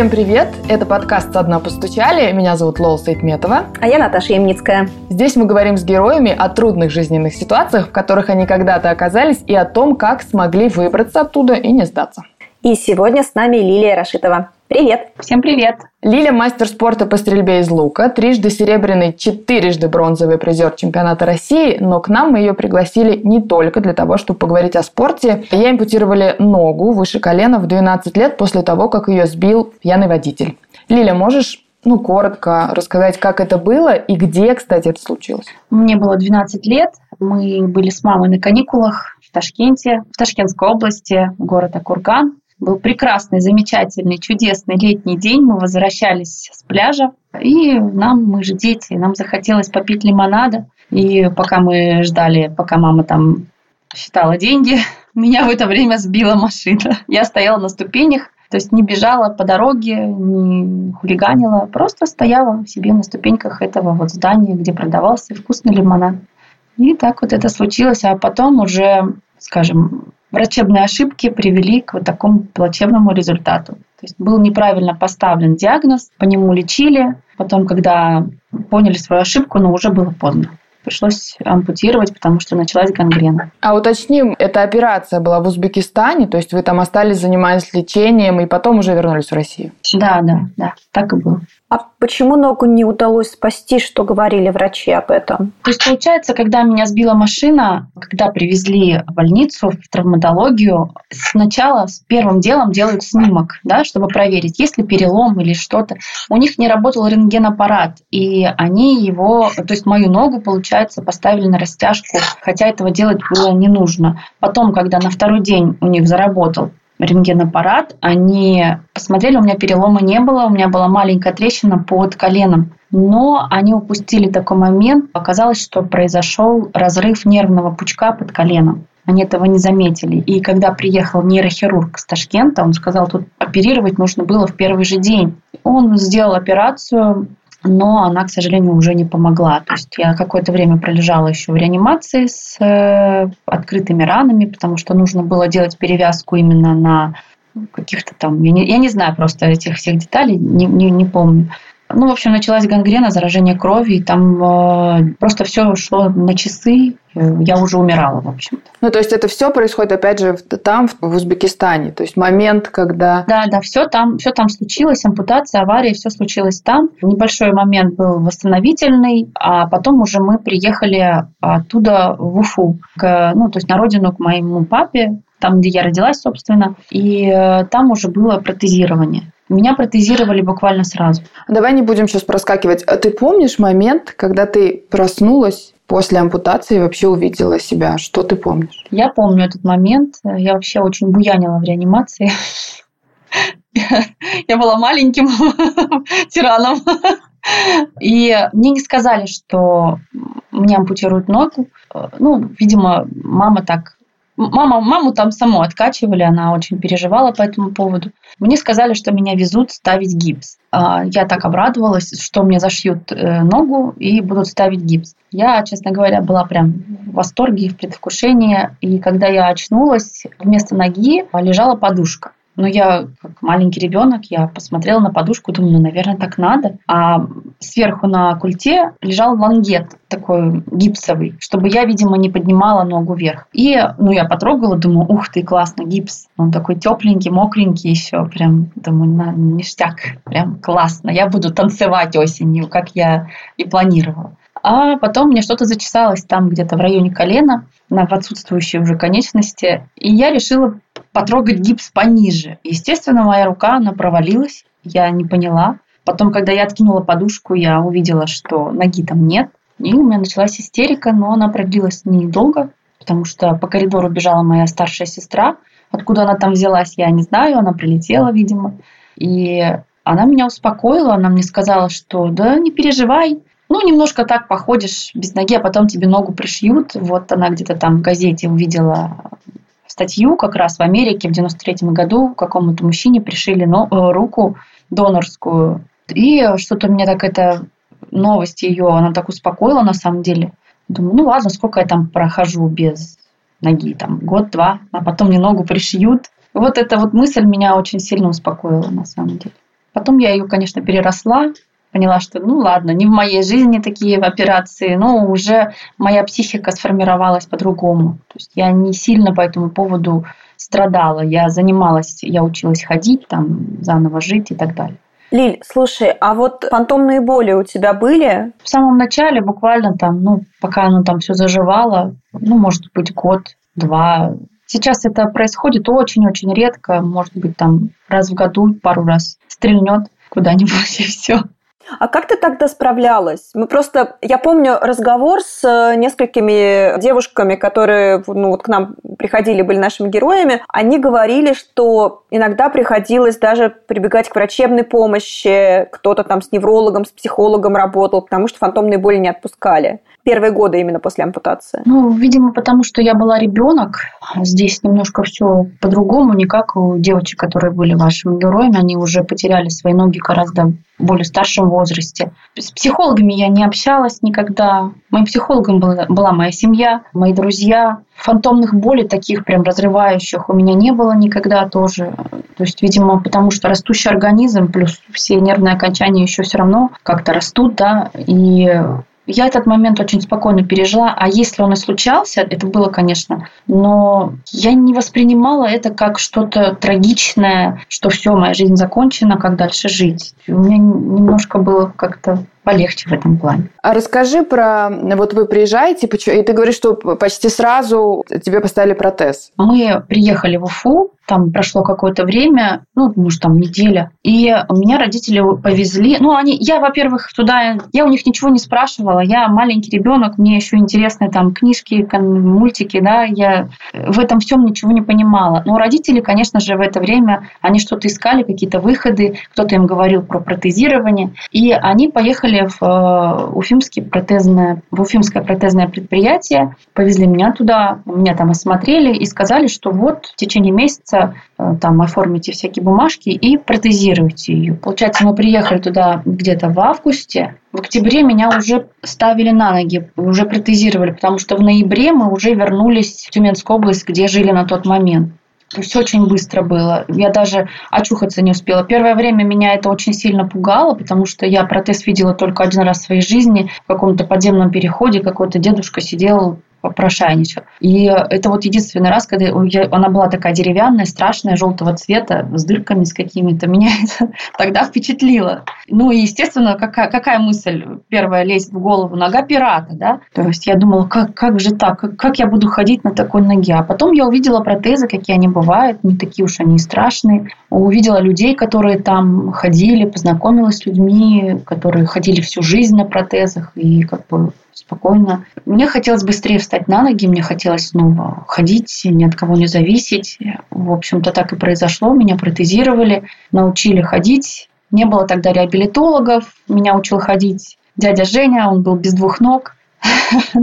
Всем привет! Это подкаст «Со дна постучали». Меня зовут Лола Сайтметова. А я Наташа Ямницкая. Здесь мы говорим с героями о трудных жизненных ситуациях, в которых они когда-то оказались, и о том, как смогли выбраться оттуда и не сдаться. И сегодня с нами Лилия Рашитова. Привет! Всем привет! Лиля – мастер спорта по стрельбе из лука, трижды серебряный, четырежды бронзовый призер чемпионата России, но к нам мы ее пригласили не только для того, чтобы поговорить о спорте. Ей ампутировали ногу выше колена в 12 лет после того, как ее сбил пьяный водитель. Лиля, можешь ну, коротко рассказать, как это было и где, кстати, это случилось? Мне было 12 лет. Мы были с мамой на каникулах в Ташкенте, в Ташкентской области, город Акурган. Был прекрасный, замечательный, чудесный летний день. Мы возвращались с пляжа. И нам, мы же дети, нам захотелось попить лимонада. И пока мы ждали, пока мама там считала деньги, меня в это время сбила машина. Я стояла на ступенях, то есть не бежала по дороге, не хулиганила, просто стояла себе на ступеньках этого вот здания, где продавался вкусный лимонад. И так вот это случилось, а потом уже, скажем, врачебные ошибки привели к вот такому плачевному результату. То есть был неправильно поставлен диагноз, по нему лечили, потом, когда поняли свою ошибку, но уже было поздно пришлось ампутировать, потому что началась гангрена. А уточним, эта операция была в Узбекистане, то есть вы там остались, занимаясь лечением, и потом уже вернулись в Россию? Да, да, да, так и было. А почему ногу не удалось спасти? Что говорили врачи об этом? То есть, получается, когда меня сбила машина, когда привезли в больницу, в травматологию, сначала с первым делом делают снимок, да, чтобы проверить, есть ли перелом или что-то. У них не работал рентгенаппарат, и они его, то есть мою ногу, получается, поставили на растяжку, хотя этого делать было не нужно. Потом, когда на второй день у них заработал рентгенаппарат, они посмотрели, у меня перелома не было, у меня была маленькая трещина под коленом. Но они упустили такой момент. Оказалось, что произошел разрыв нервного пучка под коленом. Они этого не заметили. И когда приехал нейрохирург с Ташкента, он сказал, тут оперировать нужно было в первый же день. Он сделал операцию, но она, к сожалению, уже не помогла. То есть я какое-то время пролежала еще в реанимации с э, открытыми ранами, потому что нужно было делать перевязку именно на каких-то там, я не, я не знаю просто этих всех деталей, не, не, не помню. Ну, в общем, началась гангрена, заражение крови, и там э, просто все шло на часы, э, я уже умирала, в общем-то. Ну, то есть это все происходит, опять же, там, в Узбекистане, то есть момент, когда... Да, да, все там, все там случилось, ампутация, авария, все случилось там. Небольшой момент был восстановительный, а потом уже мы приехали оттуда в Уфу, к, ну, то есть на родину к моему папе, там, где я родилась, собственно, и э, там уже было протезирование. Меня протезировали буквально сразу. Давай не будем сейчас проскакивать. А ты помнишь момент, когда ты проснулась после ампутации и вообще увидела себя? Что ты помнишь? Я помню этот момент. Я вообще очень буянила в реанимации. Я была маленьким тираном. И мне не сказали, что мне ампутируют ногу. Ну, видимо, мама так Мама, маму там саму откачивали, она очень переживала по этому поводу. Мне сказали, что меня везут ставить гипс. А, я так обрадовалась, что мне зашьют э, ногу и будут ставить гипс. Я, честно говоря, была прям в восторге, в предвкушении. И когда я очнулась, вместо ноги лежала подушка. Но я, как маленький ребенок, я посмотрела на подушку, думаю, ну, наверное, так надо. А сверху на культе лежал лангет такой гипсовый, чтобы я, видимо, не поднимала ногу вверх. И, ну, я потрогала, думаю, ух ты, классно, гипс. Он такой тепленький, мокренький еще, прям, думаю, на, ништяк, прям классно. Я буду танцевать осенью, как я и планировала. А потом мне что-то зачесалось там где-то в районе колена, на отсутствующей уже конечности. И я решила потрогать гипс пониже. Естественно, моя рука, она провалилась. Я не поняла. Потом, когда я откинула подушку, я увидела, что ноги там нет. И у меня началась истерика, но она продлилась недолго, потому что по коридору бежала моя старшая сестра. Откуда она там взялась, я не знаю. Она прилетела, видимо. И она меня успокоила. Она мне сказала, что да не переживай, ну, немножко так походишь без ноги, а потом тебе ногу пришьют. Вот она где-то там в газете увидела статью как раз в Америке в 93 году какому-то мужчине пришили но, э, руку донорскую. И что-то мне так это новость ее, она так успокоила на самом деле. Думаю, ну ладно, сколько я там прохожу без ноги, там год-два, а потом мне ногу пришьют. Вот эта вот мысль меня очень сильно успокоила на самом деле. Потом я ее, конечно, переросла, поняла, что ну ладно, не в моей жизни такие операции, но уже моя психика сформировалась по-другому. То есть я не сильно по этому поводу страдала. Я занималась, я училась ходить, там, заново жить и так далее. Лиль, слушай, а вот фантомные боли у тебя были? В самом начале, буквально там, ну, пока оно там все заживало, ну, может быть, год, два. Сейчас это происходит очень-очень редко, может быть, там раз в году, пару раз стрельнет куда-нибудь и все. А как ты тогда справлялась? Мы просто, я помню разговор с э, несколькими девушками, которые ну, вот к нам приходили, были нашими героями. Они говорили, что иногда приходилось даже прибегать к врачебной помощи, кто-то там с неврологом, с психологом работал, потому что фантомные боли не отпускали первые годы именно после ампутации? Ну, видимо, потому что я была ребенок. Здесь немножко все по-другому, не как у девочек, которые были вашими героями. Они уже потеряли свои ноги гораздо более старшем возрасте. С психологами я не общалась никогда. Моим психологом была, была моя семья, мои друзья. Фантомных болей таких прям разрывающих у меня не было никогда тоже. То есть, видимо, потому что растущий организм, плюс все нервные окончания еще все равно как-то растут, да, и я этот момент очень спокойно пережила, а если он и случался, это было, конечно, но я не воспринимала это как что-то трагичное, что все, моя жизнь закончена, как дальше жить. У меня немножко было как-то полегче в этом плане. А расскажи про... Вот вы приезжаете, и ты говоришь, что почти сразу тебе поставили протез. Мы приехали в Уфу, там прошло какое-то время, ну, может, там неделя, и меня родители повезли. Ну, они, я, во-первых, туда, я у них ничего не спрашивала, я маленький ребенок, мне еще интересны там книжки, мультики, да, я в этом всем ничего не понимала. Но родители, конечно же, в это время, они что-то искали, какие-то выходы, кто-то им говорил про протезирование, и они поехали в э, Уфимское протезное, в Уфимское протезное предприятие, повезли меня туда, меня там осмотрели и сказали, что вот в течение месяца Э, там оформите всякие бумажки и протезируйте ее. Получается, мы приехали туда где-то в августе, в октябре меня уже ставили на ноги, уже протезировали, потому что в ноябре мы уже вернулись в Тюменскую область, где жили на тот момент. Все очень быстро было. Я даже очухаться не успела. Первое время меня это очень сильно пугало, потому что я протез видела только один раз в своей жизни. В каком-то подземном переходе какой-то дедушка сидел попрошайничал. И это вот единственный раз, когда она была такая деревянная, страшная, желтого цвета, с дырками с какими-то. Меня это тогда впечатлило. Ну и, естественно, какая, какая мысль первая лезет в голову? Нога пирата, да? То есть я думала, как, как же так? Как, как я буду ходить на такой ноге? А потом я увидела протезы, какие они бывают, не такие уж они страшные. Увидела людей, которые там ходили, познакомилась с людьми, которые ходили всю жизнь на протезах и как бы спокойно. Мне хотелось быстрее встать на ноги, мне хотелось снова ходить, ни от кого не зависеть. В общем-то, так и произошло. Меня протезировали, научили ходить. Не было тогда реабилитологов, меня учил ходить дядя Женя, он был без двух ног.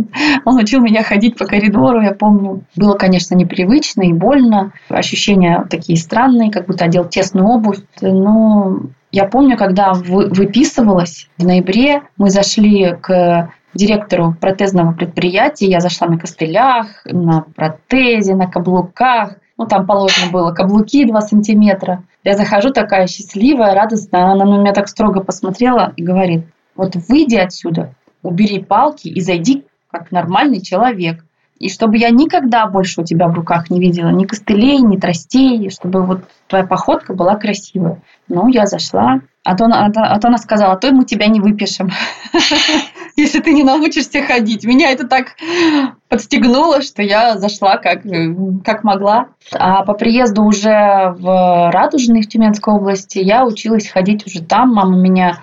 Он учил меня ходить по коридору, я помню. Было, конечно, непривычно и больно. Ощущения такие странные, как будто одел тесную обувь. Но я помню, когда выписывалась в ноябре, мы зашли к директору протезного предприятия. Я зашла на костылях, на протезе, на каблуках. Ну, там положено было каблуки 2 сантиметра. Я захожу такая счастливая, радостная. Она на меня так строго посмотрела и говорит, вот выйди отсюда, убери палки и зайди как нормальный человек. И чтобы я никогда больше у тебя в руках не видела ни костылей, ни тростей, чтобы вот твоя походка была красивая. Ну, я зашла. А то, а то, а то она сказала, а то мы тебя не выпишем, если ты не научишься ходить. Меня это так подстегнуло, что я зашла как, как могла. А по приезду уже в Радужный, в Тюменской области, я училась ходить уже там. Мама меня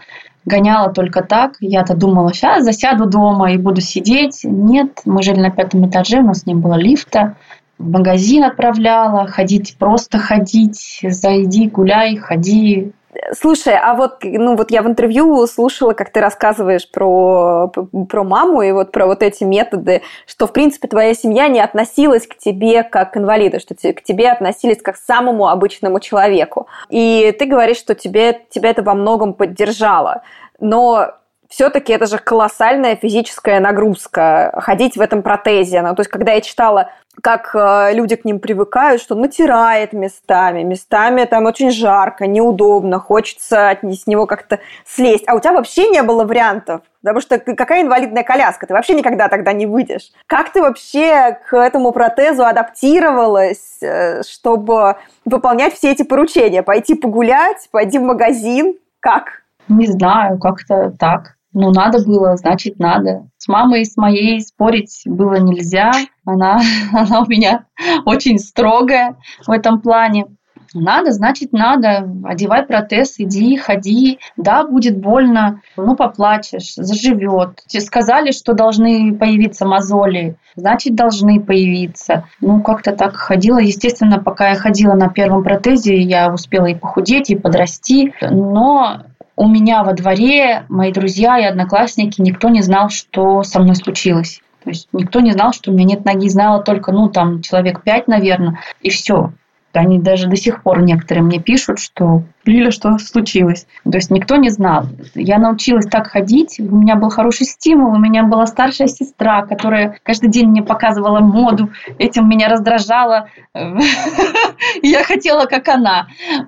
гоняла только так. Я-то думала, сейчас засяду дома и буду сидеть. Нет, мы жили на пятом этаже, у нас не было лифта. В магазин отправляла, ходить, просто ходить, зайди, гуляй, ходи, Слушай, а вот, ну вот я в интервью слушала, как ты рассказываешь про, про маму и вот про вот эти методы, что, в принципе, твоя семья не относилась к тебе как к инвалиду, что к тебе относились как к самому обычному человеку. И ты говоришь, что тебе, тебя это во многом поддержало. Но все-таки это же колоссальная физическая нагрузка ходить в этом протезе. Ну, то есть, когда я читала, как э, люди к ним привыкают, что натирает местами, местами там очень жарко, неудобно, хочется от с него как-то слезть. А у тебя вообще не было вариантов, потому что какая инвалидная коляска, ты вообще никогда тогда не выйдешь. Как ты вообще к этому протезу адаптировалась, э, чтобы выполнять все эти поручения? Пойти погулять, пойти в магазин? Как? Не знаю, как-то так. Ну, надо было, значит, надо. С мамой с моей спорить было нельзя. Она, она у меня очень строгая в этом плане. Надо, значит, надо. Одевай протез, иди, ходи. Да, будет больно, ну, поплачешь, заживет. Тебе сказали, что должны появиться мозоли, значит, должны появиться. Ну, как-то так ходила. Естественно, пока я ходила на первом протезе, я успела и похудеть, и подрасти. Но у меня во дворе мои друзья и одноклассники, никто не знал, что со мной случилось. То есть никто не знал, что у меня нет ноги. Знала только, ну, там, человек пять, наверное, и все. Они даже до сих пор некоторые мне пишут, что Лиля, что случилось. То есть никто не знал. Я научилась так ходить, у меня был хороший стимул, у меня была старшая сестра, которая каждый день мне показывала моду, этим меня раздражало. Я хотела, как она.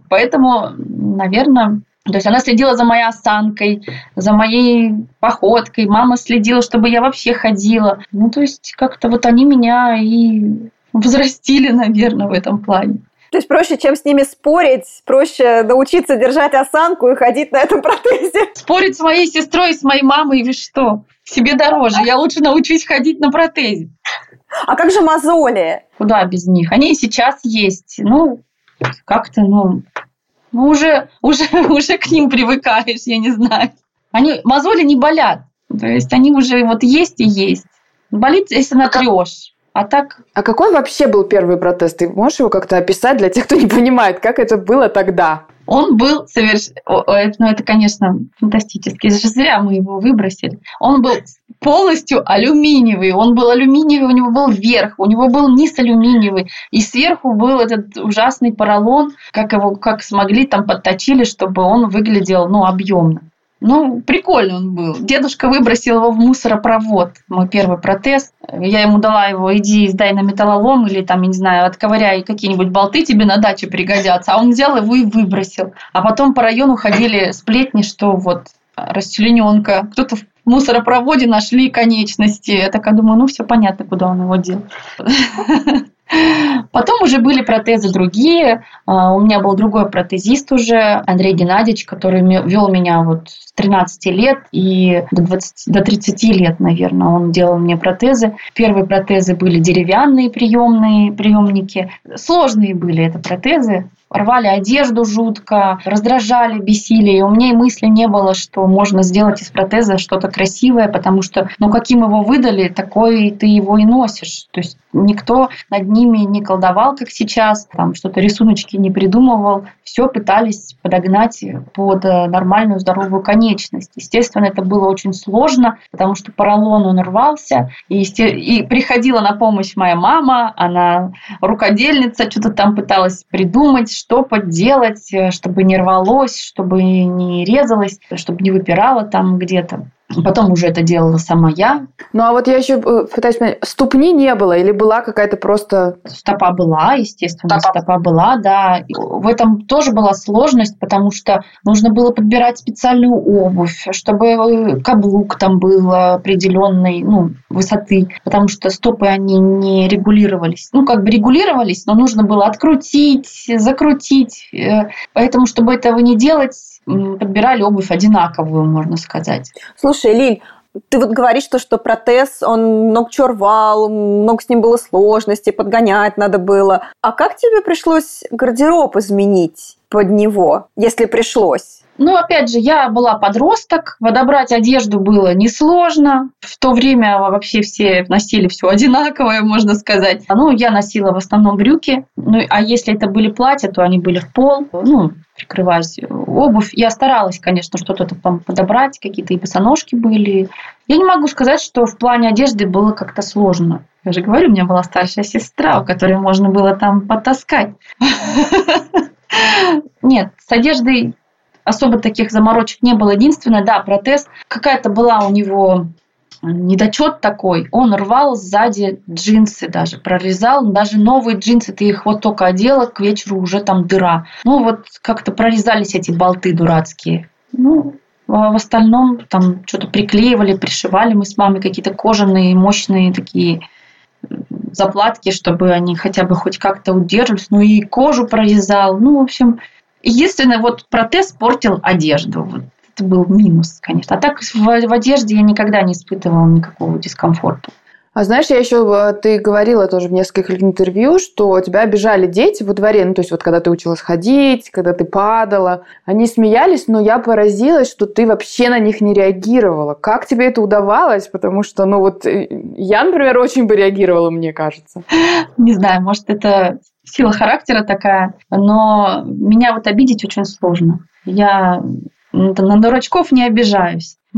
Поэтому, наверное, то есть она следила за моей осанкой, за моей походкой. Мама следила, чтобы я вообще ходила. Ну, то есть как-то вот они меня и возрастили, наверное, в этом плане. То есть проще, чем с ними спорить, проще научиться держать осанку и ходить на этом протезе. Спорить с моей сестрой с моей мамой, вы что? Себе дороже. Я лучше научусь ходить на протезе. А как же мозоли? Куда без них? Они и сейчас есть. Ну, как-то, ну, ну, уже, уже, уже к ним привыкаешь, я не знаю. Они, мозоли не болят. То есть они уже вот есть и есть. Болит, если натрешь. А так... А какой вообще был первый протест? Ты можешь его как-то описать для тех, кто не понимает, как это было тогда? Он был совершенно... Ну, это, конечно, фантастически. Зря мы его выбросили. Он был полностью алюминиевый. Он был алюминиевый, у него был верх, у него был низ алюминиевый. И сверху был этот ужасный поролон, как его как смогли там подточили, чтобы он выглядел ну, объемно. Ну, прикольно он был. Дедушка выбросил его в мусоропровод, мой первый протез. Я ему дала его, иди сдай на металлолом или там, не знаю, отковыряй какие-нибудь болты тебе на даче пригодятся. А он взял его и выбросил. А потом по району ходили сплетни, что вот расчлененка. Кто-то мусоропроводе нашли конечности. Я такая думаю, ну все понятно, куда он его дел. Потом уже были протезы другие. А, у меня был другой протезист уже, Андрей Геннадьевич, который вел меня вот с 13 лет и до, 20, до 30 лет, наверное, он делал мне протезы. Первые протезы были деревянные приемные приемники. Сложные были это протезы рвали одежду жутко, раздражали, бесили. И у меня и мысли не было, что можно сделать из протеза что-то красивое, потому что, ну, каким его выдали, такой ты его и носишь. То есть никто над ними не колдовал, как сейчас, там что-то рисуночки не придумывал. Все пытались подогнать под э, нормальную здоровую конечность. Естественно, это было очень сложно, потому что поролон он рвался. И, и приходила на помощь моя мама, она рукодельница, что-то там пыталась придумать, что поделать, э, чтобы не рвалось, чтобы не резалось, чтобы не выпирало там где-то. Потом уже это делала сама я. Ну а вот я еще э, пытаюсь понять, ступни не было или была какая-то просто... Стопа была, естественно, стопа, стопа была, да. В этом тоже была сложность, потому что нужно было подбирать специальную обувь, чтобы э, каблук там был определенной ну, высоты, потому что стопы, они не регулировались. Ну, как бы регулировались, но нужно было открутить, закрутить. Э, поэтому, чтобы этого не делать, подбирали обувь одинаковую, можно сказать. Слушай, Лиль, ты вот говоришь, что, что протез, он много чего рвал, много с ним было сложностей, подгонять надо было. А как тебе пришлось гардероб изменить под него, если пришлось? Ну, опять же, я была подросток, подобрать одежду было несложно. В то время вообще все носили все одинаковое, можно сказать. Ну, я носила в основном брюки. Ну, а если это были платья, то они были в пол. Ну, прикрывать обувь. Я старалась, конечно, что-то там подобрать, какие-то и босоножки были. Я не могу сказать, что в плане одежды было как-то сложно. Я же говорю, у меня была старшая сестра, у которой можно было там потаскать. Нет, с одеждой особо таких заморочек не было. Единственное, да, протез, какая-то была у него недочет такой. Он рвал сзади джинсы даже, прорезал. Даже новые джинсы, ты их вот только одела, к вечеру уже там дыра. Ну, вот как-то прорезались эти болты дурацкие. Ну, а в остальном там что-то приклеивали, пришивали мы с мамой какие-то кожаные, мощные такие заплатки, чтобы они хотя бы хоть как-то удерживались. Ну и кожу прорезал. Ну, в общем, единственное, вот протез портил одежду. Вот это был минус, конечно. А так в, в одежде я никогда не испытывала никакого дискомфорта. А знаешь, я еще, э, ты говорила тоже в нескольких интервью, что тебя обижали дети во дворе, ну, то есть вот когда ты училась ходить, когда ты падала, они смеялись, но я поразилась, что ты вообще на них не реагировала. Как тебе это удавалось? Потому что, ну, вот э, я, например, очень бы реагировала, мне кажется. Не знаю, может, это сила характера такая, но меня вот обидеть очень сложно. Я на дурачков не обижаюсь.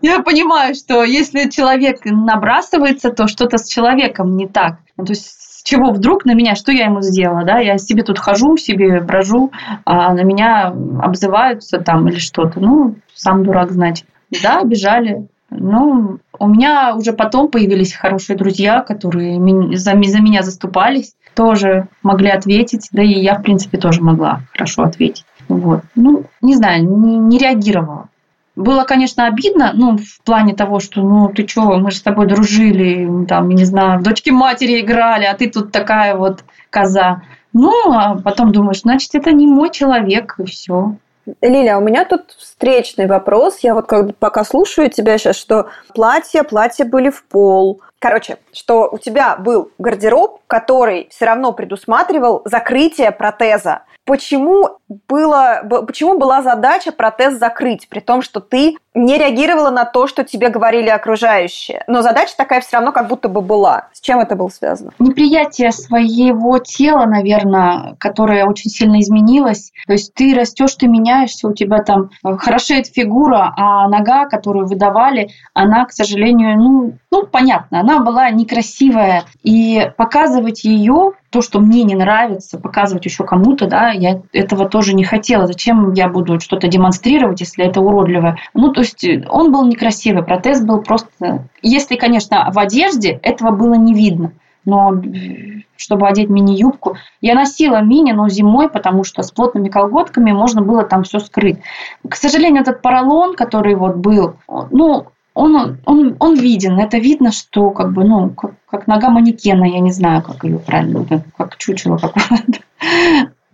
Я понимаю, что если человек набрасывается, то что-то с человеком не так. Ну, то есть с чего вдруг на меня, что я ему сделала, да, я себе тут хожу, себе брожу, а на меня обзываются там или что-то, ну, сам дурак, значит. Да, обижали. Ну, у меня уже потом появились хорошие друзья, которые за, меня заступались, тоже могли ответить, да и я, в принципе, тоже могла хорошо ответить. Вот. Ну, не знаю, не, не реагировала. Было, конечно, обидно, ну, в плане того, что, ну, ты что, мы же с тобой дружили, там, не знаю, в дочки матери играли, а ты тут такая вот коза. Ну, а потом думаешь, значит, это не мой человек, и все. Лиля, у меня тут встречный вопрос. Я вот как пока слушаю тебя сейчас, что платья, платья были в пол. Короче, что у тебя был гардероб, который все равно предусматривал закрытие протеза. Почему, было, почему была задача протез закрыть, при том, что ты не реагировала на то, что тебе говорили окружающие? Но задача такая все равно как будто бы была. С чем это было связано? Неприятие своего тела, наверное, которое очень сильно изменилось. То есть ты растешь, ты меняешься, у тебя там хорошеет фигура, а нога, которую выдавали, она, к сожалению, ну, ну понятно, она была некрасивая. И показывать ее то, что мне не нравится, показывать еще кому-то, да, я этого тоже не хотела. Зачем я буду что-то демонстрировать, если это уродливое? Ну, то есть э, он был некрасивый, протез был просто... Если, конечно, в одежде этого было не видно, но чтобы одеть мини-юбку. Я носила мини, но зимой, потому что с плотными колготками можно было там все скрыть. К сожалению, этот поролон, который вот был, ну, он, он, он виден. Это видно, что как бы, ну, как, как нога манекена, я не знаю, как ее правильно, как чучело какое-то.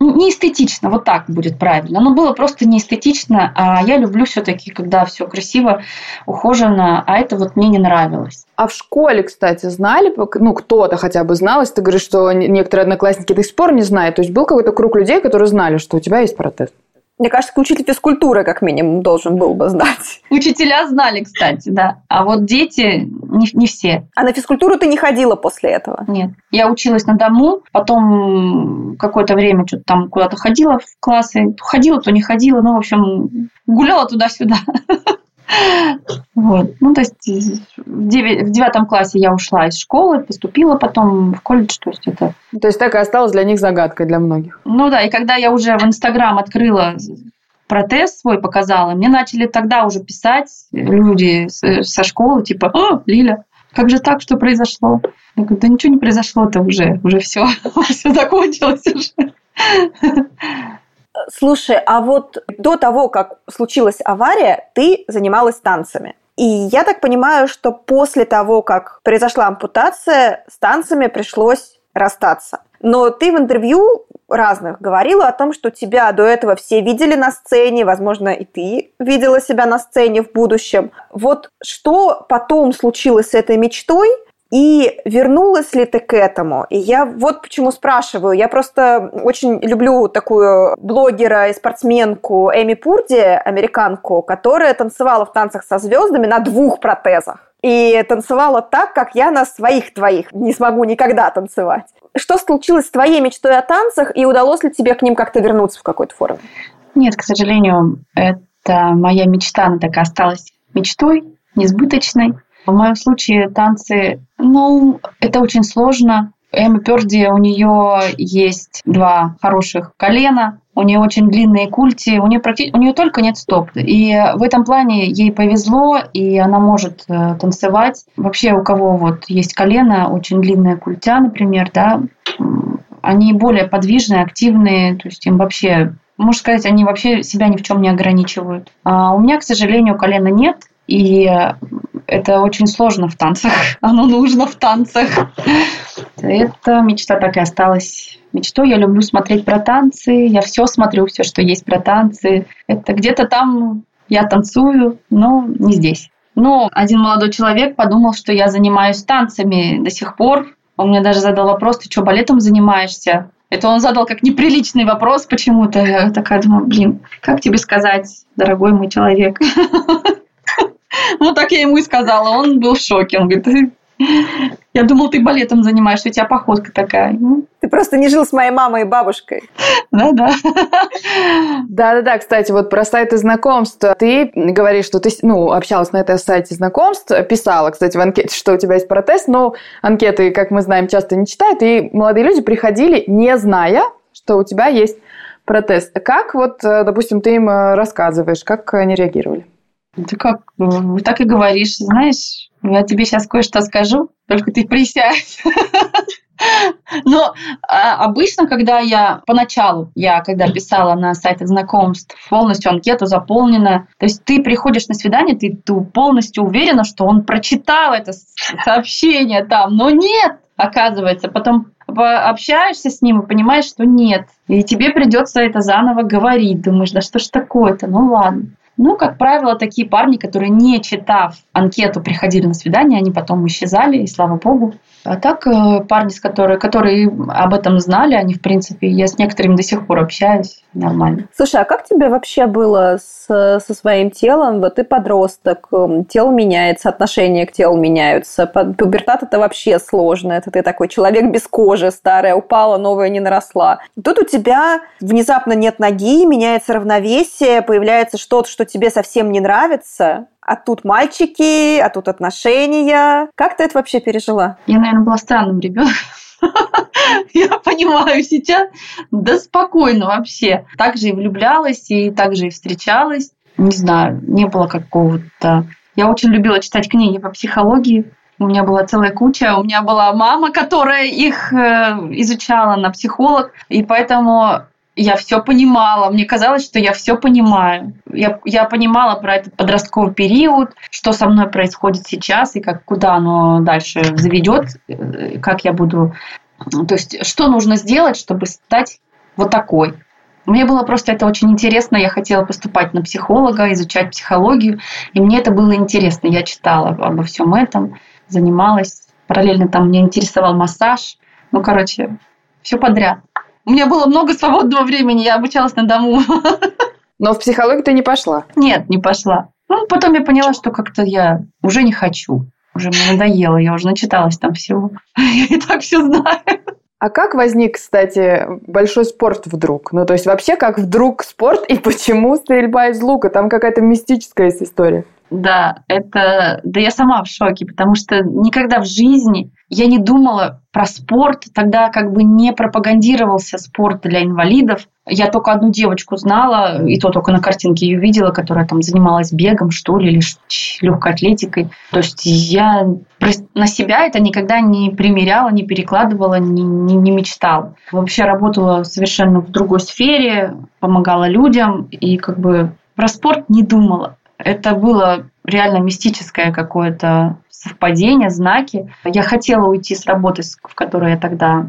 Не эстетично, вот так будет правильно. Но было просто не эстетично, а я люблю все-таки, когда все красиво, ухожено, а это вот мне не нравилось. А в школе, кстати, знали, ну, кто-то хотя бы знал, если ты говоришь, что некоторые одноклассники до сих пор не знают, то есть был какой-то круг людей, которые знали, что у тебя есть протез? Мне кажется, учитель физкультуры как минимум должен был бы знать. Учителя знали, кстати, да. А вот дети не, не все. А на физкультуру ты не ходила после этого? Нет. Я училась на дому, потом какое-то время что-то там куда-то ходила в классы. Ходила, то не ходила. Ну, в общем, гуляла туда-сюда. Вот. Ну, то есть в, девятом классе я ушла из школы, поступила потом в колледж, то есть это... То есть так и осталось для них загадкой для многих. Ну да, и когда я уже в Инстаграм открыла протест свой показала, мне начали тогда уже писать люди со школы, типа, о, Лиля, как же так, что произошло? Я говорю, да ничего не произошло-то уже, уже все, все закончилось уже. Слушай, а вот до того, как случилась авария, ты занималась танцами. И я так понимаю, что после того, как произошла ампутация, с танцами пришлось расстаться. Но ты в интервью разных говорила о том, что тебя до этого все видели на сцене, возможно, и ты видела себя на сцене в будущем. Вот что потом случилось с этой мечтой, и вернулась ли ты к этому? И я вот почему спрашиваю. Я просто очень люблю такую блогера и спортсменку Эми Пурди, американку, которая танцевала в танцах со звездами на двух протезах. И танцевала так, как я на своих твоих не смогу никогда танцевать. Что случилось с твоей мечтой о танцах, и удалось ли тебе к ним как-то вернуться в какой-то форме? Нет, к сожалению, это моя мечта, она так и осталась мечтой, несбыточной. В моем случае танцы, ну, это очень сложно. Эмма Перди, у нее есть два хороших колена, у нее очень длинные культи, у нее, практи... у нее только нет стоп. И в этом плане ей повезло, и она может э, танцевать. Вообще у кого вот есть колено, очень длинная культя, например, да, они более подвижные, активные, то есть им вообще можно сказать, они вообще себя ни в чем не ограничивают. А у меня, к сожалению, колена нет, и это очень сложно в танцах. Оно нужно в танцах. Эта мечта так и осталась мечтой. Я люблю смотреть про танцы. Я все смотрю, все, что есть про танцы. Это где-то там я танцую, но не здесь. Но один молодой человек подумал, что я занимаюсь танцами до сих пор. Он мне даже задал вопрос, ты что, балетом занимаешься? Это он задал как неприличный вопрос почему-то. Я такая думаю, блин, как тебе сказать, дорогой мой человек? Вот так я ему и сказала. Он был в шоке. Он говорит, я думал, ты балетом занимаешься, у тебя походка такая. Ну. Ты просто не жил с моей мамой и бабушкой. Да-да. Да-да-да, кстати, вот про сайты знакомств. Ты говоришь, что ты ну, общалась на этом сайте знакомств, писала, кстати, в анкете, что у тебя есть протест, но анкеты, как мы знаем, часто не читают, и молодые люди приходили, не зная, что у тебя есть протест. Как вот, э, допустим, ты им э, рассказываешь, как они реагировали? Ты как, так и говоришь, знаешь, я тебе сейчас кое-что скажу, только ты присядь. Но а, обычно, когда я поначалу, я когда писала на сайтах знакомств, полностью анкету заполнена, то есть ты приходишь на свидание, ты, ты полностью уверена, что он прочитал это сообщение там, но нет, оказывается, потом общаешься с ним и понимаешь, что нет. И тебе придется это заново говорить. Думаешь, да что ж такое-то? Ну ладно. Ну, как правило, такие парни, которые не читав анкету, приходили на свидание, они потом исчезали, и слава богу. А так э, парни, с которые, которые об этом знали, они, в принципе, я с некоторыми до сих пор общаюсь нормально. Слушай, а как тебе вообще было с, со своим телом? Вот ты подросток, эм, тело меняется, отношения к телу меняются. Пубертат это вообще сложно. Это ты такой человек без кожи, старая упала, новая не наросла. Тут у тебя внезапно нет ноги, меняется равновесие, появляется что-то, что тебе совсем не нравится а тут мальчики, а тут отношения. Как ты это вообще пережила? Я, наверное, была странным ребенком. Я понимаю сейчас. Да спокойно вообще. Так же и влюблялась, и так же и встречалась. Не знаю, не было какого-то... Я очень любила читать книги по психологии. У меня была целая куча. У меня была мама, которая их э, изучала, на психолог. И поэтому я все понимала. Мне казалось, что я все понимаю. Я, я понимала про этот подростковый период, что со мной происходит сейчас и как, куда оно дальше заведет, э, как я буду... То есть, что нужно сделать, чтобы стать вот такой. Мне было просто это очень интересно. Я хотела поступать на психолога, изучать психологию. И мне это было интересно. Я читала обо всем этом, занималась. Параллельно там меня интересовал массаж. Ну, короче, все подряд. У меня было много свободного времени, я обучалась на дому. Но в психологию ты не пошла? Нет, не пошла. Ну, потом я поняла, что как-то я уже не хочу. Уже мне надоело, я уже начиталась там всего. Я и так все знаю. А как возник, кстати, большой спорт вдруг? Ну, то есть вообще как вдруг спорт и почему стрельба из лука? Там какая-то мистическая история. Да, это... Да я сама в шоке, потому что никогда в жизни я не думала про спорт. Тогда как бы не пропагандировался спорт для инвалидов. Я только одну девочку знала, и то только на картинке ее видела, которая там занималась бегом, что ли, или легкой атлетикой. То есть я на себя это никогда не примеряла, не перекладывала, не, не, не мечтала. Вообще работала совершенно в другой сфере, помогала людям и как бы про спорт не думала. Это было реально мистическое какое-то совпадение, знаки. Я хотела уйти с работы, в которой я тогда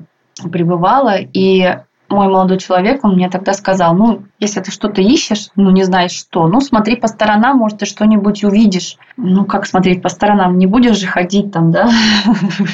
пребывала, и мой молодой человек, он мне тогда сказал, ну, если ты что-то ищешь, ну, не знаешь что, ну, смотри по сторонам, может, ты что-нибудь увидишь. Ну, как смотреть по сторонам? Не будешь же ходить там, да,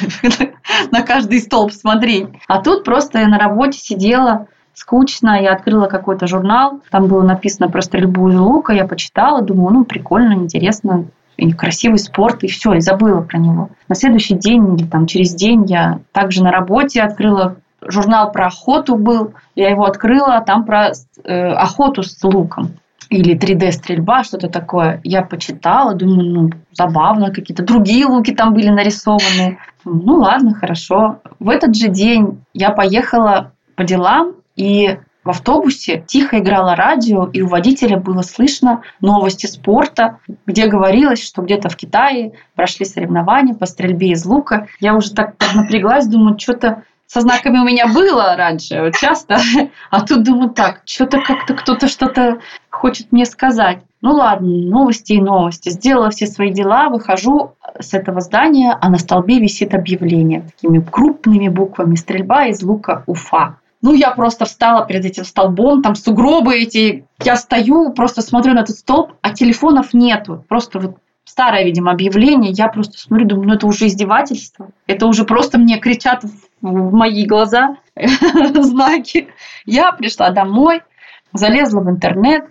на каждый столб смотреть. А тут просто я на работе сидела, скучно, я открыла какой-то журнал, там было написано про стрельбу из лука, я почитала, думаю, ну, прикольно, интересно, и красивый спорт, и все, и забыла про него. На следующий день или там через день я также на работе открыла журнал про охоту был, я его открыла, там про э, охоту с луком или 3D-стрельба, что-то такое. Я почитала, думаю, ну, забавно, какие-то другие луки там были нарисованы. Ну, ладно, хорошо. В этот же день я поехала по делам, и в автобусе тихо играло радио, и у водителя было слышно новости спорта, где говорилось, что где-то в Китае прошли соревнования по стрельбе из лука. Я уже так напряглась, думаю, что-то со знаками у меня было раньше, вот часто, а тут думаю, так, что-то как-то кто-то что-то хочет мне сказать. Ну ладно, новости и новости. Сделала все свои дела, выхожу с этого здания, а на столбе висит объявление такими крупными буквами «Стрельба из лука Уфа». Ну, я просто встала перед этим столбом, там сугробы эти. Я стою, просто смотрю на этот столб, а телефонов нету. Просто вот старое, видимо, объявление. Я просто смотрю, думаю, ну это уже издевательство. Это уже просто мне кричат в мои глаза знаки. Я пришла домой, залезла в интернет,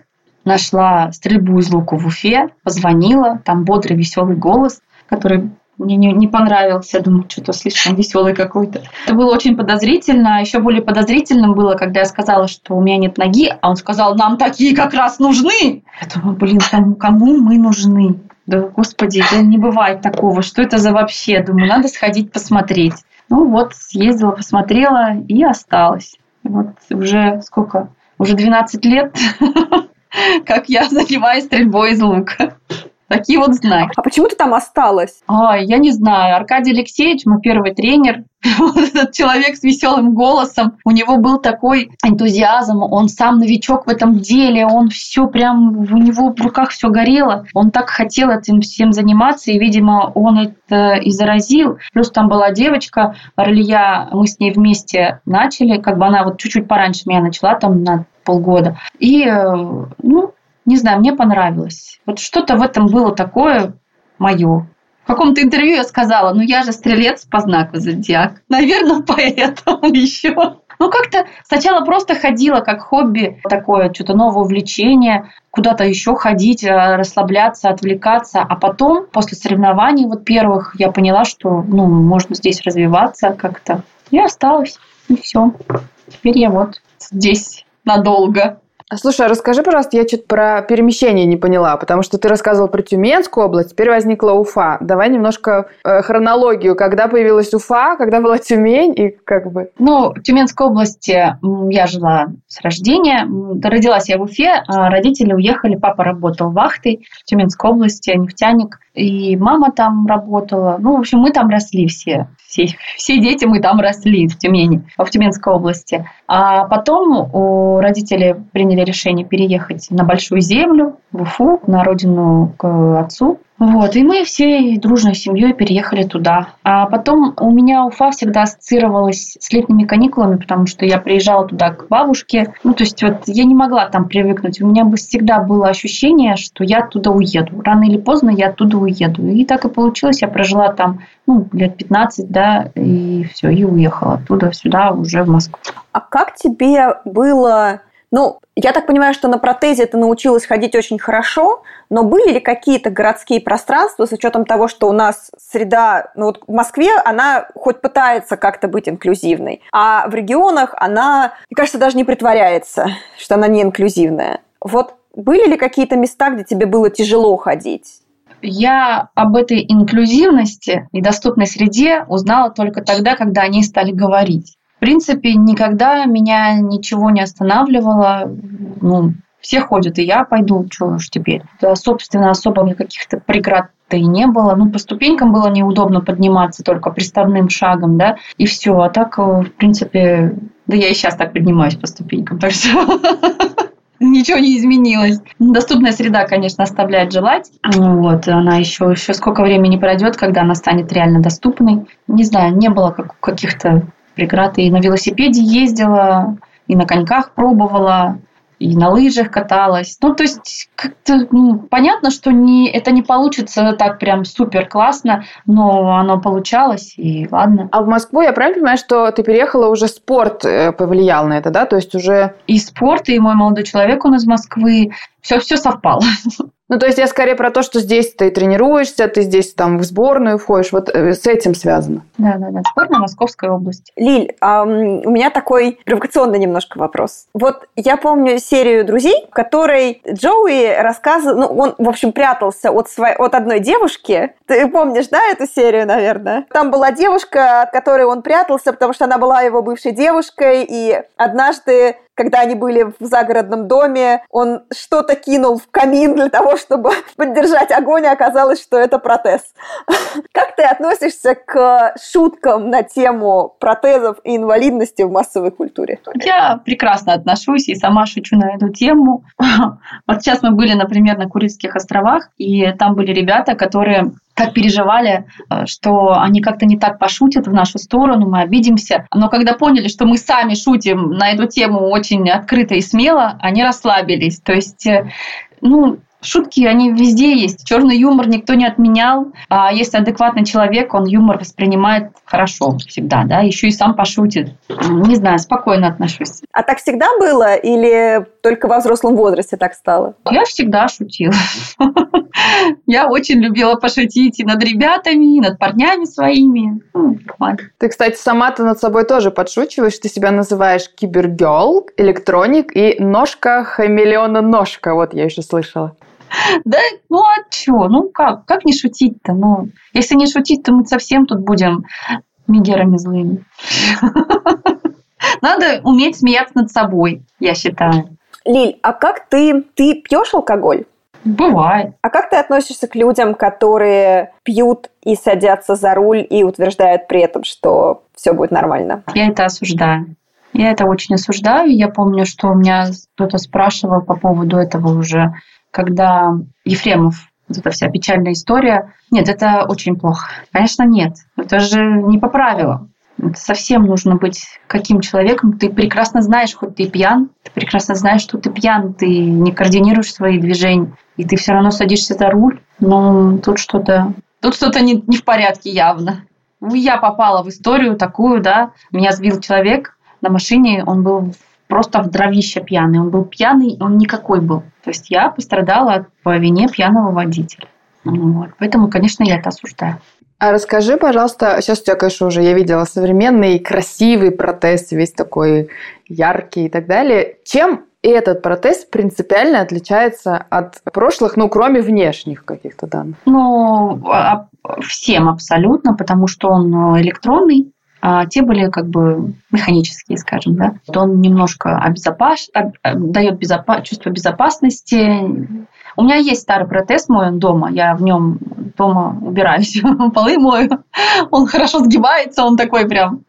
нашла стрельбу из лука в Уфе, позвонила, там бодрый, веселый голос, который мне не, не понравился. Думаю, что-то слишком веселый какой-то. Это было очень подозрительно. Еще более подозрительным было, когда я сказала, что у меня нет ноги, а он сказал, нам такие как раз нужны. Я думаю, блин, кому, кому мы нужны? Да, господи, да не бывает такого. Что это за вообще? Думаю, надо сходить посмотреть. Ну вот, съездила, посмотрела и осталась. Вот уже сколько? Уже 12 лет, как я занимаюсь стрельбой из лука. Такие вот знаки. А почему ты там осталась? А, я не знаю. Аркадий Алексеевич, мой первый тренер, вот этот человек с веселым голосом, у него был такой энтузиазм, он сам новичок в этом деле, он все прям, у него в руках все горело, он так хотел этим всем заниматься, и, видимо, он это и заразил. Плюс там была девочка, Орлия, мы с ней вместе начали, как бы она вот чуть-чуть пораньше меня начала, там на полгода. И, э, ну, не знаю, мне понравилось. Вот что-то в этом было такое мое. В каком-то интервью я сказала, ну я же стрелец по знаку зодиак. Наверное, поэтому еще. Ну, как-то сначала просто ходила как хобби, такое что-то новое увлечение, куда-то еще ходить, э, расслабляться, отвлекаться. А потом, после соревнований вот первых, я поняла, что ну, можно здесь развиваться как-то. И осталась. И все. Теперь я вот здесь надолго. Слушай, а расскажи, пожалуйста, я что-то про перемещение не поняла, потому что ты рассказывал про Тюменскую область, теперь возникла Уфа. Давай немножко э, хронологию, когда появилась Уфа, когда была Тюмень и как бы... Ну, в Тюменской области я жила с рождения. Родилась я в Уфе, а родители уехали, папа работал вахтой в Тюменской области, нефтяник, и мама там работала. Ну, в общем, мы там росли все все, все дети мы там росли в Тюмени, в Тюменской области. А потом у родителей приняли решение переехать на Большую Землю, в Уфу, на родину к отцу. Вот, и мы всей дружной семьей переехали туда. А потом у меня Уфа всегда ассоциировалась с летними каникулами, потому что я приезжала туда к бабушке. Ну, то есть вот я не могла там привыкнуть. У меня бы всегда было ощущение, что я оттуда уеду. Рано или поздно я оттуда уеду. И так и получилось. Я прожила там ну, лет 15, да, и все, и уехала оттуда сюда, уже в Москву. А как тебе было ну, я так понимаю, что на протезе ты научилась ходить очень хорошо, но были ли какие-то городские пространства с учетом того, что у нас среда, ну вот в Москве она хоть пытается как-то быть инклюзивной, а в регионах она, мне кажется, даже не притворяется, что она не инклюзивная. Вот были ли какие-то места, где тебе было тяжело ходить? Я об этой инклюзивности и доступной среде узнала только тогда, когда они стали говорить. Принципе, никогда меня ничего не останавливало. Ну, все ходят, и я пойду, что уж теперь. Да, собственно, особо каких-то преград и не было. Ну, по ступенькам было неудобно подниматься только приставным шагом, да, и все. А так, э, в принципе, да я и сейчас так поднимаюсь по ступенькам, так что ничего не изменилось. Доступная среда, конечно, оставляет желать. Вот, она еще, еще сколько времени пройдет, когда она станет реально доступной. Не знаю, не было как, каких-то преград. И на велосипеде ездила, и на коньках пробовала, и на лыжах каталась. Ну, то есть, как-то ну, понятно, что не, это не получится так прям супер классно, но оно получалось, и ладно. А в Москву, я правильно понимаю, что ты переехала, уже спорт э, повлиял на это, да? То есть уже... И спорт, и мой молодой человек, он из Москвы, все, все совпало. Ну, то есть я скорее про то, что здесь ты тренируешься, ты здесь там в сборную входишь, вот э, с этим связано. Да, да, да. Сборная Московской области. Лиль, а, у меня такой провокационный немножко вопрос. Вот я помню серию «Друзей», в которой Джоуи рассказывал, ну, он, в общем, прятался от, своей, от одной девушки. Ты помнишь, да, эту серию, наверное? Там была девушка, от которой он прятался, потому что она была его бывшей девушкой, и однажды когда они были в загородном доме, он что-то кинул в камин для того, чтобы поддержать огонь, и оказалось, что это протез. Как ты относишься к шуткам на тему протезов и инвалидности в массовой культуре? Я прекрасно отношусь и сама шучу на эту тему. Вот сейчас мы были, например, на Курильских островах, и там были ребята, которые так переживали, э, что они как-то не так пошутят в нашу сторону, мы обидимся. Но когда поняли, что мы сами шутим на эту тему очень открыто и смело, они расслабились. То есть э, ну, Шутки, они везде есть. Черный юмор никто не отменял. А если адекватный человек, он юмор воспринимает хорошо всегда, да, еще и сам пошутит. Не знаю, спокойно отношусь. А так всегда было или только во взрослом возрасте так стало? Я всегда шутила. Я очень любила пошутить и над ребятами, и над парнями своими. Ну, ты, кстати, сама-то над собой тоже подшучиваешь. Ты себя называешь кибергел, электроник и ножка-хамелеона-ножка. Вот я еще слышала. Да, ну а что? Ну как? Как не шутить-то? Ну, если не шутить, то мы совсем тут будем мигерами злыми. Надо уметь смеяться над собой, я считаю. Лиль, а как ты, ты пьешь алкоголь? Бывает. А как ты относишься к людям, которые пьют и садятся за руль и утверждают при этом, что все будет нормально? Я это осуждаю. Я это очень осуждаю. Я помню, что у меня кто-то спрашивал по поводу этого уже когда Ефремов вот эта вся печальная история. Нет, это очень плохо. Конечно, нет. Это же не по правилам. Совсем нужно быть каким человеком. Ты прекрасно знаешь, хоть ты пьян, ты прекрасно знаешь, что ты пьян, ты не координируешь свои движения, и ты все равно садишься за руль. Но тут что-то тут что-то не, не в порядке явно. Ну, я попала в историю такую, да. Меня сбил человек на машине, он был просто в дровище пьяный. Он был пьяный, он никакой был. То есть я пострадала по вине пьяного водителя. Ну вот. Поэтому, конечно, я это осуждаю. А расскажи, пожалуйста, сейчас у тебя, конечно, уже я видела современный, красивый протез, весь такой яркий и так далее. Чем этот протез принципиально отличается от прошлых, ну, кроме внешних каких-то данных? Ну, а, всем абсолютно, потому что он э, электронный, а те были как бы механические, скажем, да. Он немножко обезопас... дает безопа... чувство безопасности. У меня есть старый протез мой дома, я в нем дома убираюсь, полы мою. Он хорошо сгибается, он такой прям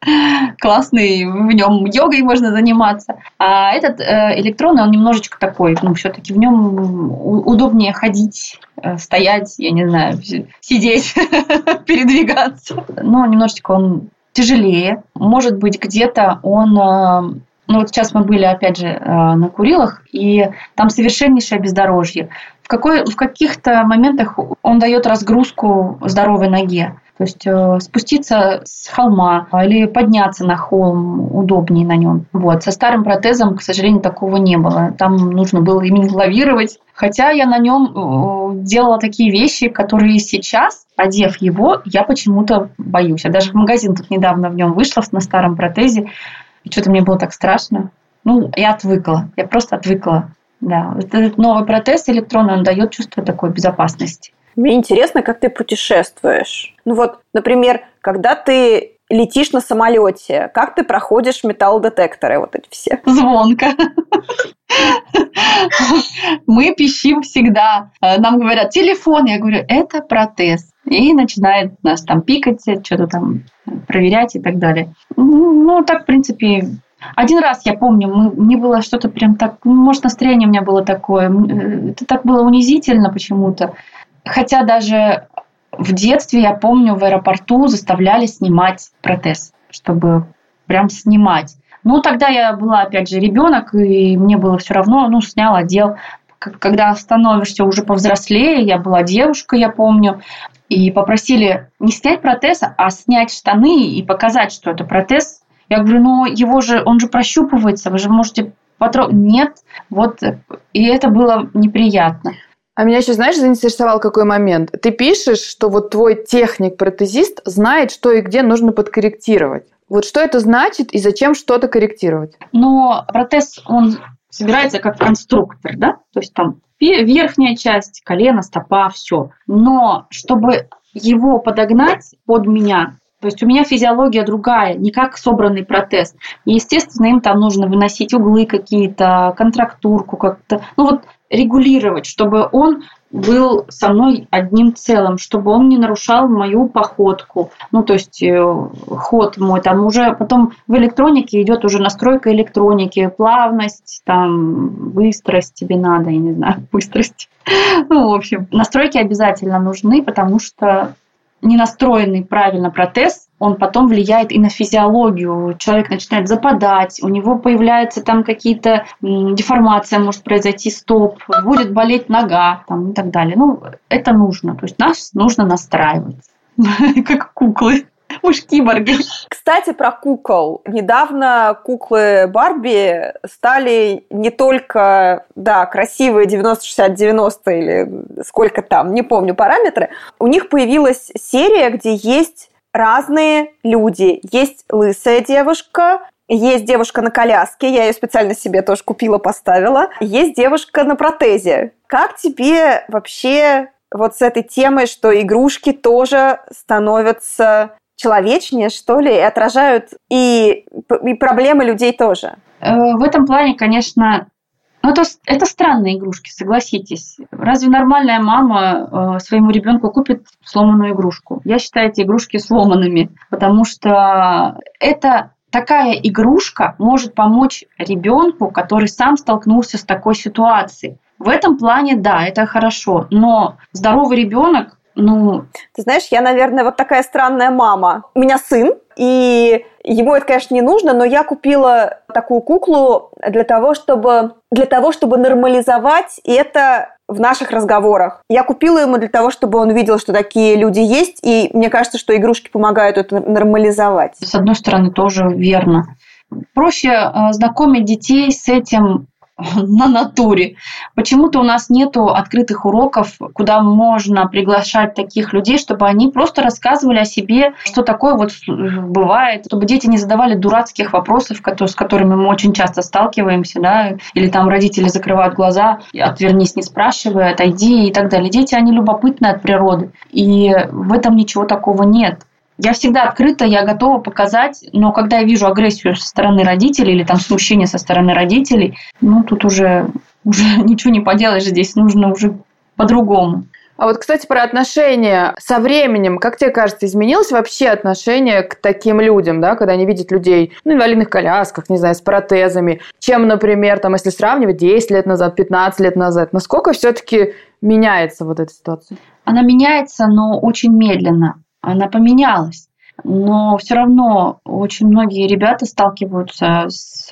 классный, в нем йогой можно заниматься. А этот э, электронный, он немножечко такой, ну, все-таки в нем удобнее ходить, э, стоять, я не знаю, сидеть, передвигаться. Но немножечко он тяжелее. Может быть, где-то он э, ну вот сейчас мы были, опять же, э, на Курилах, и там совершеннейшее бездорожье. В, какой, в каких-то моментах он дает разгрузку здоровой ноге. То есть э, спуститься с холма или подняться на холм удобнее на нем. Вот. Со старым протезом, к сожалению, такого не было. Там нужно было именно лавировать. Хотя я на нем э, делала такие вещи, которые сейчас, одев его, я почему-то боюсь. Я даже в магазин тут недавно в нем вышла на старом протезе. И что-то мне было так страшно. Ну, я отвыкла. Я просто отвыкла. Да, этот новый протез электронный, он дает чувство такой безопасности. Мне интересно, как ты путешествуешь. Ну вот, например, когда ты летишь на самолете, как ты проходишь металлодетекторы вот эти все? Звонко. Мы пищим всегда. Нам говорят, телефон. Я говорю, это протез. И начинает нас там пикать, что-то там проверять и так далее. Ну, так, в принципе, один раз я помню, мы, мне было что-то прям так, может, настроение у меня было такое, э, это так было унизительно почему-то. Хотя даже в детстве, я помню, в аэропорту заставляли снимать протез, чтобы прям снимать. Ну, тогда я была, опять же, ребенок, и мне было все равно, ну, снял, одел. Когда становишься уже повзрослее, я была девушка, я помню, и попросили не снять протез, а снять штаны и показать, что это протез. Я говорю, ну, его же, он же прощупывается, вы же можете потрогать. Нет, вот, и это было неприятно. А меня еще, знаешь, заинтересовал какой момент. Ты пишешь, что вот твой техник-протезист знает, что и где нужно подкорректировать. Вот что это значит и зачем что-то корректировать? Но протез, он собирается как конструктор, да? То есть там верхняя часть, колено, стопа, все. Но чтобы его подогнать под меня, То есть у меня физиология другая, не как собранный протез. И, естественно, им там нужно выносить углы какие-то, контрактурку как-то. Ну вот регулировать, чтобы он был со мной одним целым, чтобы он не нарушал мою походку. Ну, то есть э, ход мой там уже потом в электронике идет уже настройка электроники, плавность, там быстрость тебе надо, я не знаю, быстрость. Ну, в общем, настройки обязательно нужны, потому что не настроенный правильно протез, он потом влияет и на физиологию. Человек начинает западать, у него появляются там какие-то деформация может произойти стоп, будет болеть нога там, и так далее. Ну, это нужно. То есть нас нужно настраивать, как куклы. Мы ж киборги. Кстати, про кукол. Недавно куклы Барби стали не только, да, красивые 90-60-90 или сколько там, не помню параметры. У них появилась серия, где есть разные люди. Есть лысая девушка, есть девушка на коляске, я ее специально себе тоже купила, поставила. Есть девушка на протезе. Как тебе вообще вот с этой темой, что игрушки тоже становятся человечнее, что ли, и отражают и, и проблемы людей тоже. Э, в этом плане, конечно, ну, это, это странные игрушки, согласитесь. Разве нормальная мама э, своему ребенку купит сломанную игрушку? Я считаю эти игрушки сломанными, потому что это такая игрушка может помочь ребенку, который сам столкнулся с такой ситуацией. В этом плане, да, это хорошо. Но здоровый ребенок ну, ты знаешь, я, наверное, вот такая странная мама. У меня сын, и ему это, конечно, не нужно, но я купила такую куклу для того, чтобы, для того, чтобы нормализовать это в наших разговорах. Я купила ему для того, чтобы он видел, что такие люди есть, и мне кажется, что игрушки помогают это нормализовать. С одной стороны, тоже верно. Проще э, знакомить детей с этим на натуре. Почему-то у нас нету открытых уроков, куда можно приглашать таких людей, чтобы они просто рассказывали о себе, что такое вот бывает, чтобы дети не задавали дурацких вопросов, с которыми мы очень часто сталкиваемся, да, или там родители закрывают глаза, отвернись, не спрашивай, отойди и так далее. Дети, они любопытны от природы, и в этом ничего такого нет. Я всегда открыта, я готова показать, но когда я вижу агрессию со стороны родителей или там смущение со стороны родителей, ну тут уже, уже ничего не поделаешь, здесь нужно уже по-другому. А вот, кстати, про отношения со временем, как тебе кажется, изменилось вообще отношение к таким людям, да, когда они видят людей ну, инвалидных колясках, не знаю, с протезами, чем, например, там, если сравнивать 10 лет назад, 15 лет назад, насколько все-таки меняется вот эта ситуация? Она меняется, но очень медленно она поменялась. Но все равно очень многие ребята сталкиваются с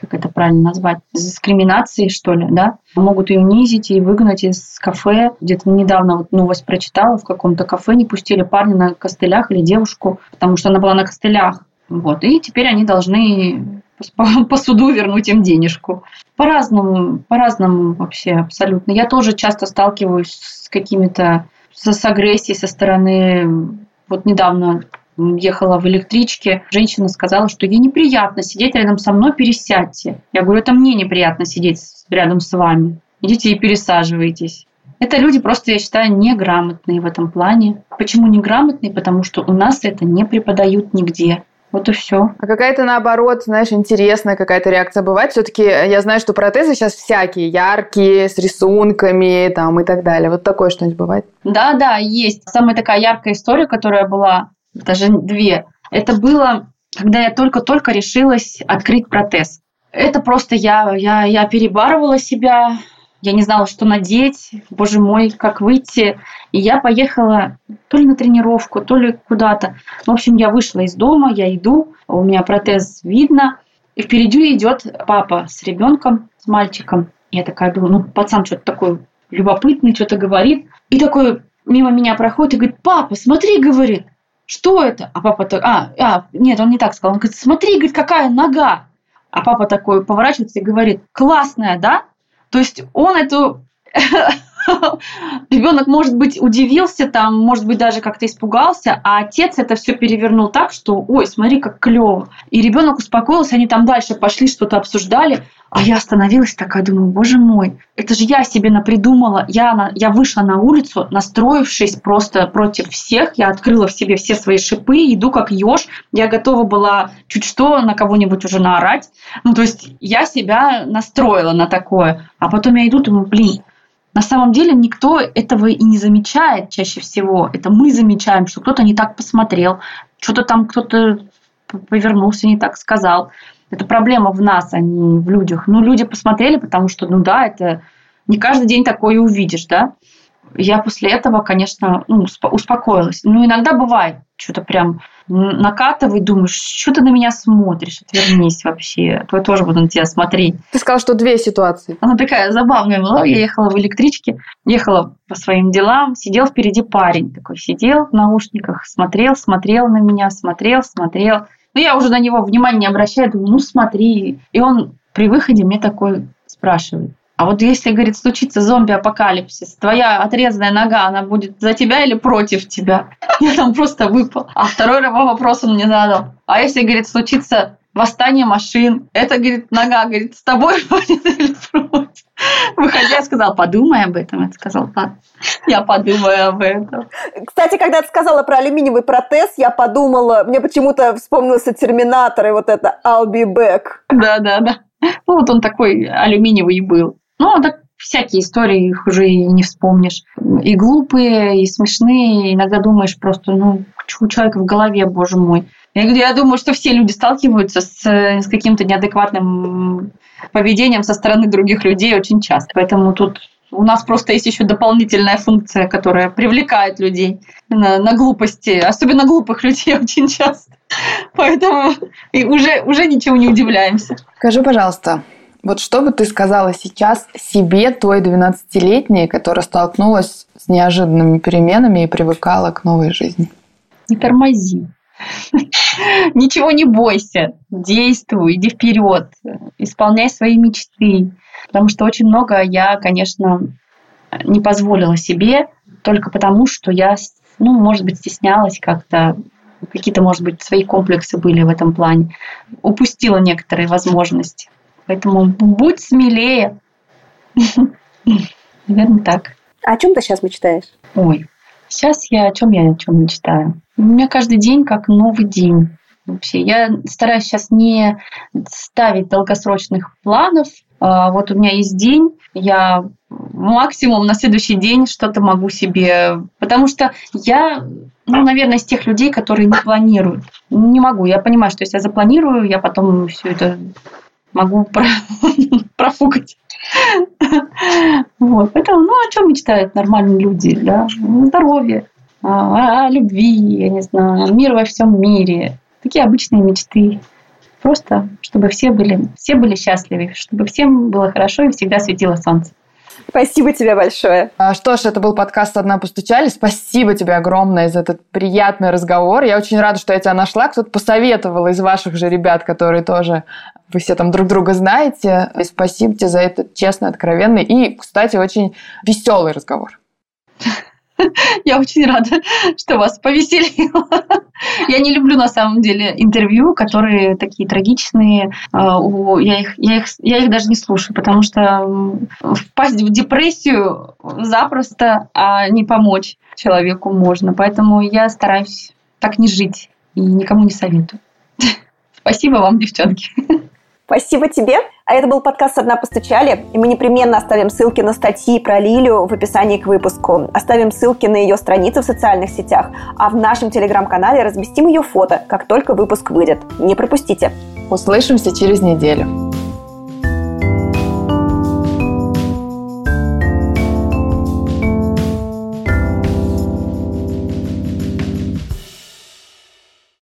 как это правильно назвать, дискриминацией, что ли, да, могут ее унизить и выгнать из кафе. Где-то недавно вот новость прочитала, в каком-то кафе не пустили парня на костылях или девушку, потому что она была на костылях. Вот. И теперь они должны по суду вернуть им денежку. По-разному, по-разному вообще абсолютно. Я тоже часто сталкиваюсь с какими-то с, агрессией со стороны... Вот недавно ехала в электричке, женщина сказала, что ей неприятно сидеть рядом со мной, пересядьте. Я говорю, это мне неприятно сидеть рядом с вами. Идите и пересаживайтесь. Это люди просто, я считаю, неграмотные в этом плане. Почему неграмотные? Потому что у нас это не преподают нигде. Вот и все. А какая-то наоборот, знаешь, интересная какая-то реакция бывает. Все-таки я знаю, что протезы сейчас всякие, яркие, с рисунками там и так далее. Вот такое что-нибудь бывает? Да, да, есть. Самая такая яркая история, которая была, даже две. Это было, когда я только-только решилась открыть протез. Это просто я, я, я перебарывала себя, я не знала, что надеть, боже мой, как выйти. И я поехала то ли на тренировку, то ли куда-то. В общем, я вышла из дома, я иду, у меня протез видно. И впереди идет папа с ребенком, с мальчиком. Я такая думаю, ну, пацан что-то такой любопытный, что-то говорит. И такой мимо меня проходит и говорит, папа, смотри, говорит, что это? А папа такой, а, а, нет, он не так сказал. Он говорит, смотри, говорит, какая нога. А папа такой поворачивается и говорит, классная, да? То есть он эту ребенок, может быть, удивился, там, может быть, даже как-то испугался, а отец это все перевернул так, что, ой, смотри, как клево. И ребенок успокоился, они там дальше пошли, что-то обсуждали, а я остановилась такая, думаю, боже мой, это же я себе напридумала. Я, на, я вышла на улицу, настроившись просто против всех. Я открыла в себе все свои шипы, иду как еж. Я готова была чуть что на кого-нибудь уже наорать. Ну, то есть я себя настроила на такое. А потом я иду, думаю, блин, на самом деле никто этого и не замечает чаще всего. Это мы замечаем, что кто-то не так посмотрел, что-то там кто-то повернулся, не так сказал. Это проблема в нас, а не в людях. Ну, люди посмотрели, потому что, ну да, это не каждый день такое увидишь, да. Я после этого, конечно, ну, успокоилась. Ну, иногда бывает, что-то прям накатывает, думаешь, что ты на меня смотришь, отвернись вообще, то я тоже буду на тебя смотреть. Ты сказал, что две ситуации. Она такая забавная была, я ехала в электричке, ехала по своим делам, сидел впереди парень такой, сидел в наушниках, смотрел, смотрел на меня, смотрел, смотрел. Ну, я уже на него внимания не обращаю, думаю, ну, смотри. И он при выходе мне такой спрашивает, а вот если, говорит, случится зомби-апокалипсис, твоя отрезанная нога, она будет за тебя или против тебя? Я там просто выпал. А второй вопрос он мне задал. А если, говорит, случится восстание машин, это, говорит, нога, говорит, с тобой будет или против? Выходя, я сказала, подумай об этом. Я сказала, ладно, я подумаю об этом. Кстати, когда ты сказала про алюминиевый протез, я подумала, мне почему-то вспомнился Терминатор и вот это I'll be back. Да, да, да. Ну, вот он такой алюминиевый был. Ну, а так всякие истории, их уже и не вспомнишь. И глупые, и смешные. Иногда думаешь просто, ну, у человека в голове, боже мой. Я, я думаю, что все люди сталкиваются с, с каким-то неадекватным поведением со стороны других людей очень часто. Поэтому тут у нас просто есть еще дополнительная функция, которая привлекает людей на, на глупости, особенно глупых людей очень часто. Поэтому и уже, уже ничего не удивляемся. Скажи, пожалуйста, вот что бы ты сказала сейчас себе, той 12-летней, которая столкнулась с неожиданными переменами и привыкала к новой жизни? Не тормози. Ничего не бойся. Действуй, иди вперед. Исполняй свои мечты. Потому что очень много я, конечно, не позволила себе только потому, что я, ну, может быть, стеснялась как-то, какие-то, может быть, свои комплексы были в этом плане. Упустила некоторые возможности. Поэтому будь смелее. Наверное, так. А о чем ты сейчас мечтаешь? Ой, сейчас я о чем я о чем мечтаю? У меня каждый день как новый день. Вообще, я стараюсь сейчас не ставить долгосрочных планов. А, вот у меня есть день, я максимум на следующий день что-то могу себе... Потому что я, ну, наверное, из тех людей, которые не планируют. Не могу. Я понимаю, что если я запланирую, я потом все это могу про... профукать. Вот. Поэтому, ну, о чем мечтают нормальные люди? Да? Здоровье, о, о любви, я не знаю, мир во всем мире. Такие обычные мечты. Просто, чтобы все были, все были счастливы, чтобы всем было хорошо и всегда светило солнце. Спасибо тебе большое. А, что ж, это был подкаст «Одна постучали». Спасибо тебе огромное за этот приятный разговор. Я очень рада, что я тебя нашла. Кто-то посоветовал из ваших же ребят, которые тоже вы все там друг друга знаете. И спасибо тебе за этот честный, откровенный и, кстати, очень веселый разговор. Я очень рада, что вас повеселило. Я не люблю на самом деле интервью, которые такие трагичные. А, я их, я их, я их даже не слушаю, потому что впасть в депрессию запросто, а не помочь человеку можно. Поэтому я стараюсь так не жить и никому не советую. Спасибо вам, девчонки. Спасибо тебе. А это был подкаст «Одна постучали», и мы непременно оставим ссылки на статьи про Лилю в описании к выпуску. Оставим ссылки на ее страницы в социальных сетях, а в нашем телеграм-канале разместим ее фото, как только выпуск выйдет. Не пропустите. Услышимся через неделю.